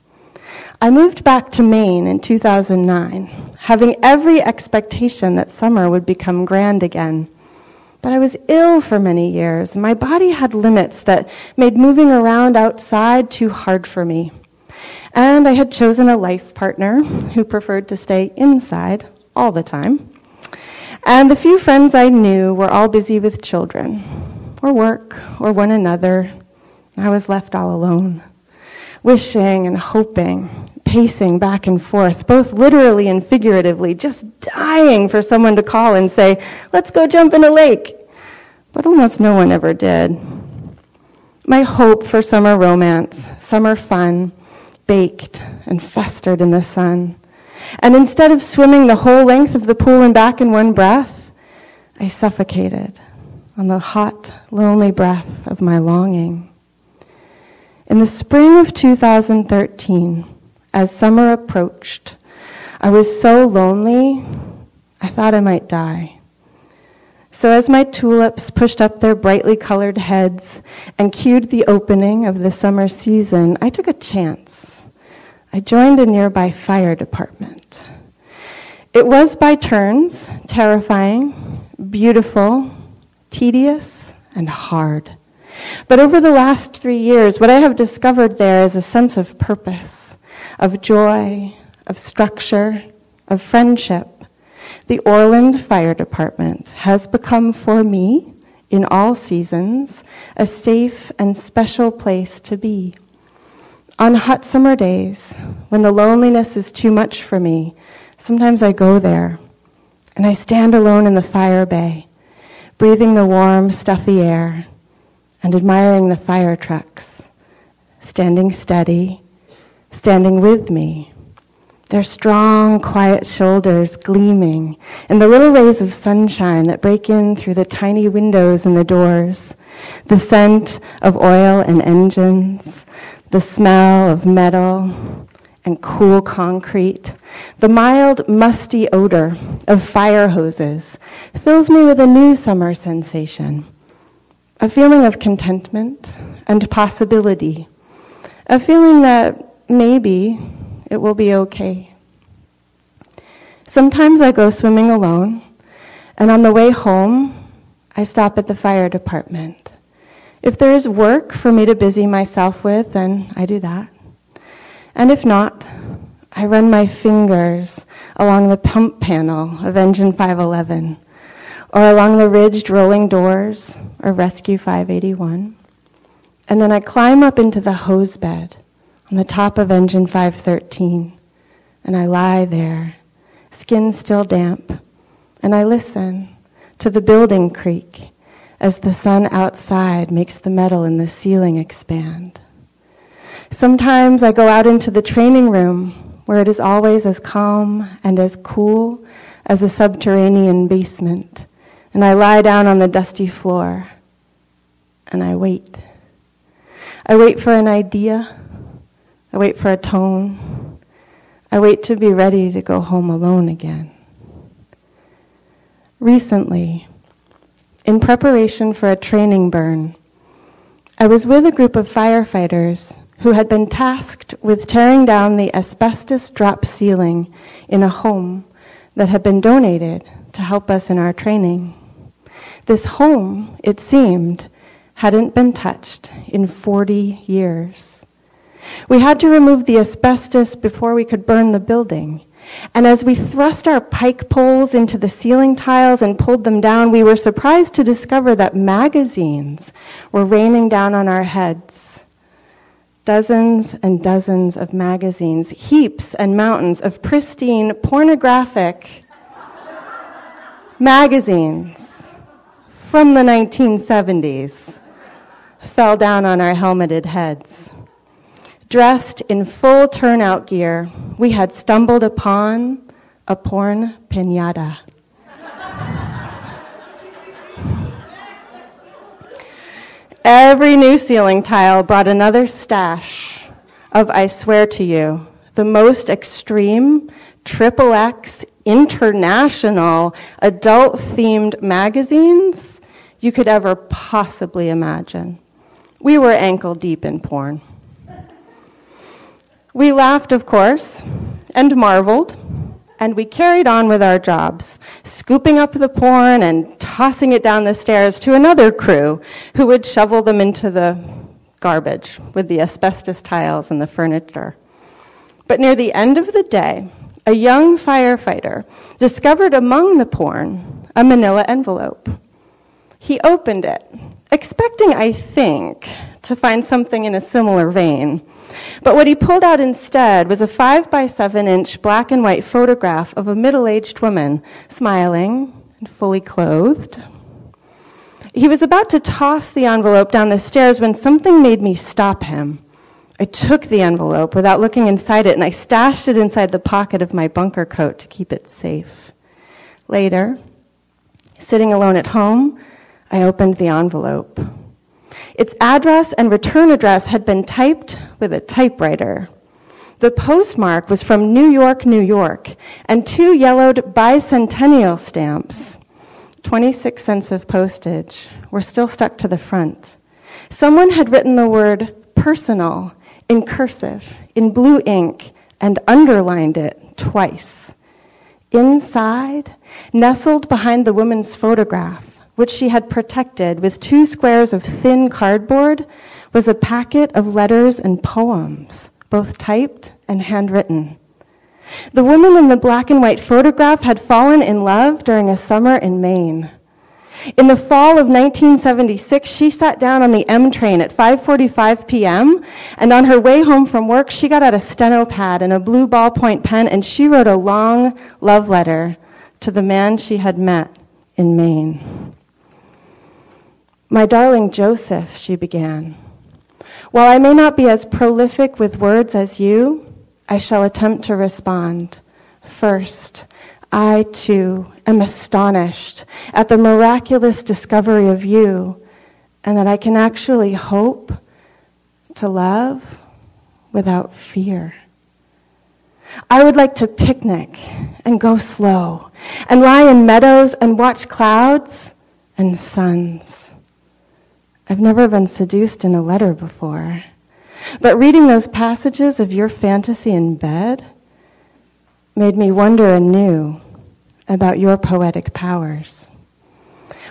I moved back to Maine in 2009, having every expectation that summer would become grand again. But I was ill for many years, and my body had limits that made moving around outside too hard for me. And I had chosen a life partner who preferred to stay inside all the time. And the few friends I knew were all busy with children or work or one another. I was left all alone, wishing and hoping, pacing back and forth, both literally and figuratively, just dying for someone to call and say, Let's go jump in a lake. But almost no one ever did. My hope for summer romance, summer fun, baked and festered in the sun. And instead of swimming the whole length of the pool and back in one breath, I suffocated on the hot, lonely breath of my longing. In the spring of 2013, as summer approached, I was so lonely, I thought I might die. So, as my tulips pushed up their brightly colored heads and cued the opening of the summer season, I took a chance. I joined a nearby fire department. It was by turns terrifying, beautiful, tedious, and hard. But over the last three years, what I have discovered there is a sense of purpose, of joy, of structure, of friendship. The Orland Fire Department has become for me, in all seasons, a safe and special place to be. On hot summer days, when the loneliness is too much for me, sometimes I go there and I stand alone in the fire bay breathing the warm, stuffy air and admiring the fire trucks, standing steady, standing with me, their strong, quiet shoulders gleaming in the little rays of sunshine that break in through the tiny windows and the doors, the scent of oil and engines, the smell of metal, and cool concrete, the mild, musty odor of fire hoses fills me with a new summer sensation, a feeling of contentment and possibility, a feeling that maybe it will be okay. Sometimes I go swimming alone, and on the way home, I stop at the fire department. If there is work for me to busy myself with, then I do that. And if not, I run my fingers along the pump panel of engine 511 or along the ridged rolling doors of Rescue 581. And then I climb up into the hose bed on the top of engine 513 and I lie there, skin still damp, and I listen to the building creak as the sun outside makes the metal in the ceiling expand. Sometimes I go out into the training room where it is always as calm and as cool as a subterranean basement, and I lie down on the dusty floor and I wait. I wait for an idea. I wait for a tone. I wait to be ready to go home alone again. Recently, in preparation for a training burn, I was with a group of firefighters who had been tasked with tearing down the asbestos drop ceiling in a home that had been donated to help us in our training. This home, it seemed, hadn't been touched in 40 years. We had to remove the asbestos before we could burn the building. And as we thrust our pike poles into the ceiling tiles and pulled them down, we were surprised to discover that magazines were raining down on our heads dozens and dozens of magazines, heaps and mountains of pristine pornographic magazines from the 1970s fell down on our helmeted heads. Dressed in full turnout gear, we had stumbled upon a porn pinata. Every new ceiling tile brought another stash of, I swear to you, the most extreme triple X international adult themed magazines you could ever possibly imagine. We were ankle deep in porn. We laughed, of course, and marveled and we carried on with our jobs, scooping up the porn and tossing it down the stairs to another crew who would shovel them into the garbage with the asbestos tiles and the furniture. But near the end of the day, a young firefighter discovered among the porn a manila envelope. He opened it, expecting, I think, to find something in a similar vein. But what he pulled out instead was a 5 by 7 inch black and white photograph of a middle aged woman, smiling and fully clothed. He was about to toss the envelope down the stairs when something made me stop him. I took the envelope without looking inside it and I stashed it inside the pocket of my bunker coat to keep it safe. Later, sitting alone at home, I opened the envelope. Its address and return address had been typed with a typewriter. The postmark was from New York, New York, and two yellowed bicentennial stamps, 26 cents of postage, were still stuck to the front. Someone had written the word personal in cursive, in blue ink, and underlined it twice. Inside, nestled behind the woman's photograph, which she had protected with two squares of thin cardboard, was a packet of letters and poems, both typed and handwritten. The woman in the black and white photograph had fallen in love during a summer in Maine. In the fall of 1976, she sat down on the M train at 5:45 p.m. and on her way home from work, she got out a steno pad and a blue ballpoint pen and she wrote a long love letter to the man she had met in Maine. My darling Joseph, she began, while I may not be as prolific with words as you, I shall attempt to respond. First, I too am astonished at the miraculous discovery of you and that I can actually hope to love without fear. I would like to picnic and go slow and lie in meadows and watch clouds and suns. I've never been seduced in a letter before. But reading those passages of your fantasy in bed made me wonder anew about your poetic powers.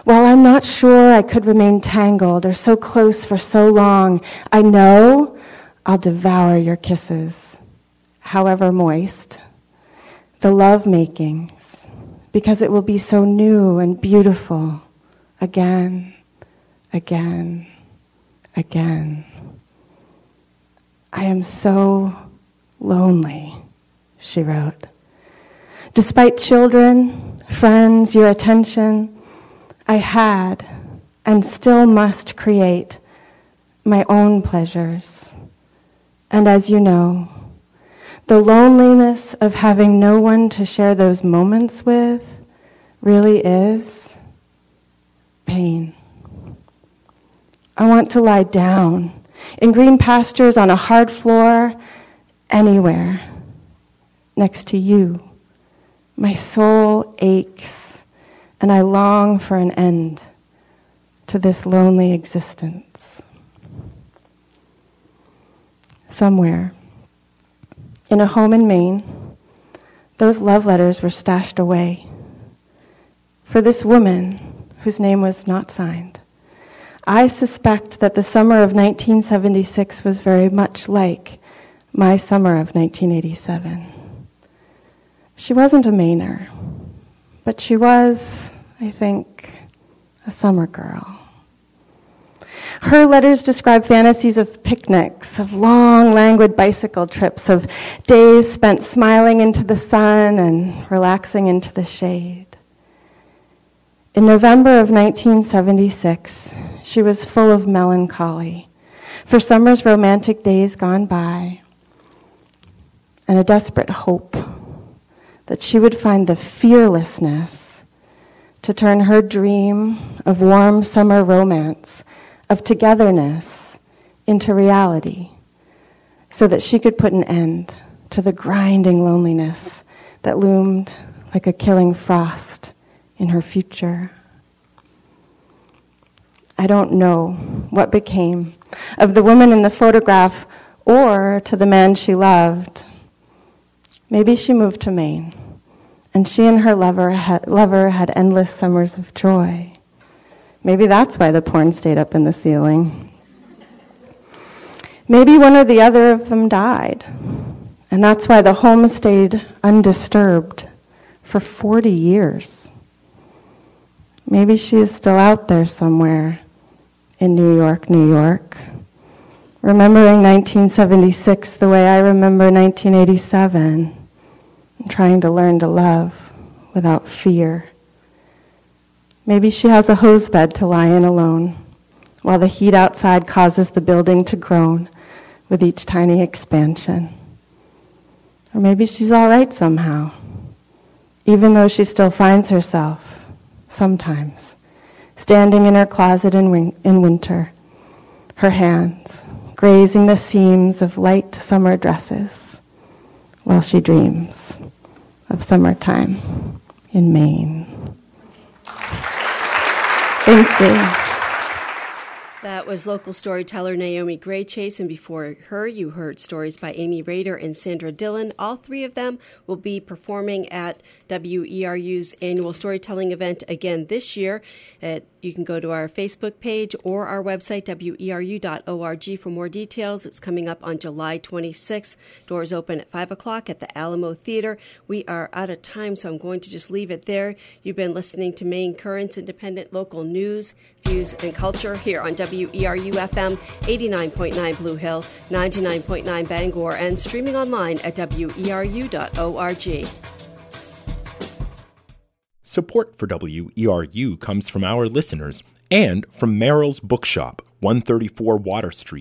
While I'm not sure I could remain tangled or so close for so long, I know I'll devour your kisses, however moist, the love makings, because it will be so new and beautiful again again, again. I am so lonely, she wrote. Despite children, friends, your attention, I had and still must create my own pleasures. And as you know, the loneliness of having no one to share those moments with really is pain. I want to lie down in green pastures on a hard floor, anywhere, next to you. My soul aches, and I long for an end to this lonely existence. Somewhere, in a home in Maine, those love letters were stashed away for this woman whose name was not signed. I suspect that the summer of 1976 was very much like my summer of 1987. She wasn't a Mainer, but she was, I think, a summer girl. Her letters describe fantasies of picnics, of long, languid bicycle trips, of days spent smiling into the sun and relaxing into the shade. In November of 1976, she was full of melancholy. For summer's romantic days gone by and a desperate hope that she would find the fearlessness to turn her dream of warm summer romance, of togetherness, into reality so that she could put an end to the grinding loneliness that loomed like a killing frost in her future. I don't know what became of the woman in the photograph or to the man she loved. Maybe she moved to Maine, and she and her lover had, lover had endless summers of joy. Maybe that's why the porn stayed up in the ceiling. Maybe one or the other of them died, and that's why the home stayed undisturbed for 40 years. Maybe she is still out there somewhere in New York, New York, remembering 1976 the way I remember 1987, and trying to learn to love without fear. Maybe she has a hose bed to lie in alone, while the heat outside causes the building to groan with each tiny expansion. Or maybe she's all right somehow, even though she still finds herself, sometimes, standing in her closet in, win- in winter, her hands grazing the seams of light summer dresses while she dreams of summertime in Maine. Thank you. That was local storyteller Naomi Gray Chase, and before her, you heard stories by Amy Rader and Sandra Dillon. All three of them will be performing at WERU's annual storytelling event again this year. At, you can go to our Facebook page or our website, weru.org, for more details. It's coming up on July 26th. Doors open at 5 o'clock at the Alamo Theater. We are out of time, so I'm going to just leave it there. You've been listening to Maine Currents, independent local news, views, and culture here on WERU FM 89.9 Blue Hill, 99.9 Bangor, and streaming online at weru.org. Support for WERU comes from our listeners and from Merrill's Bookshop, 134 Water Street.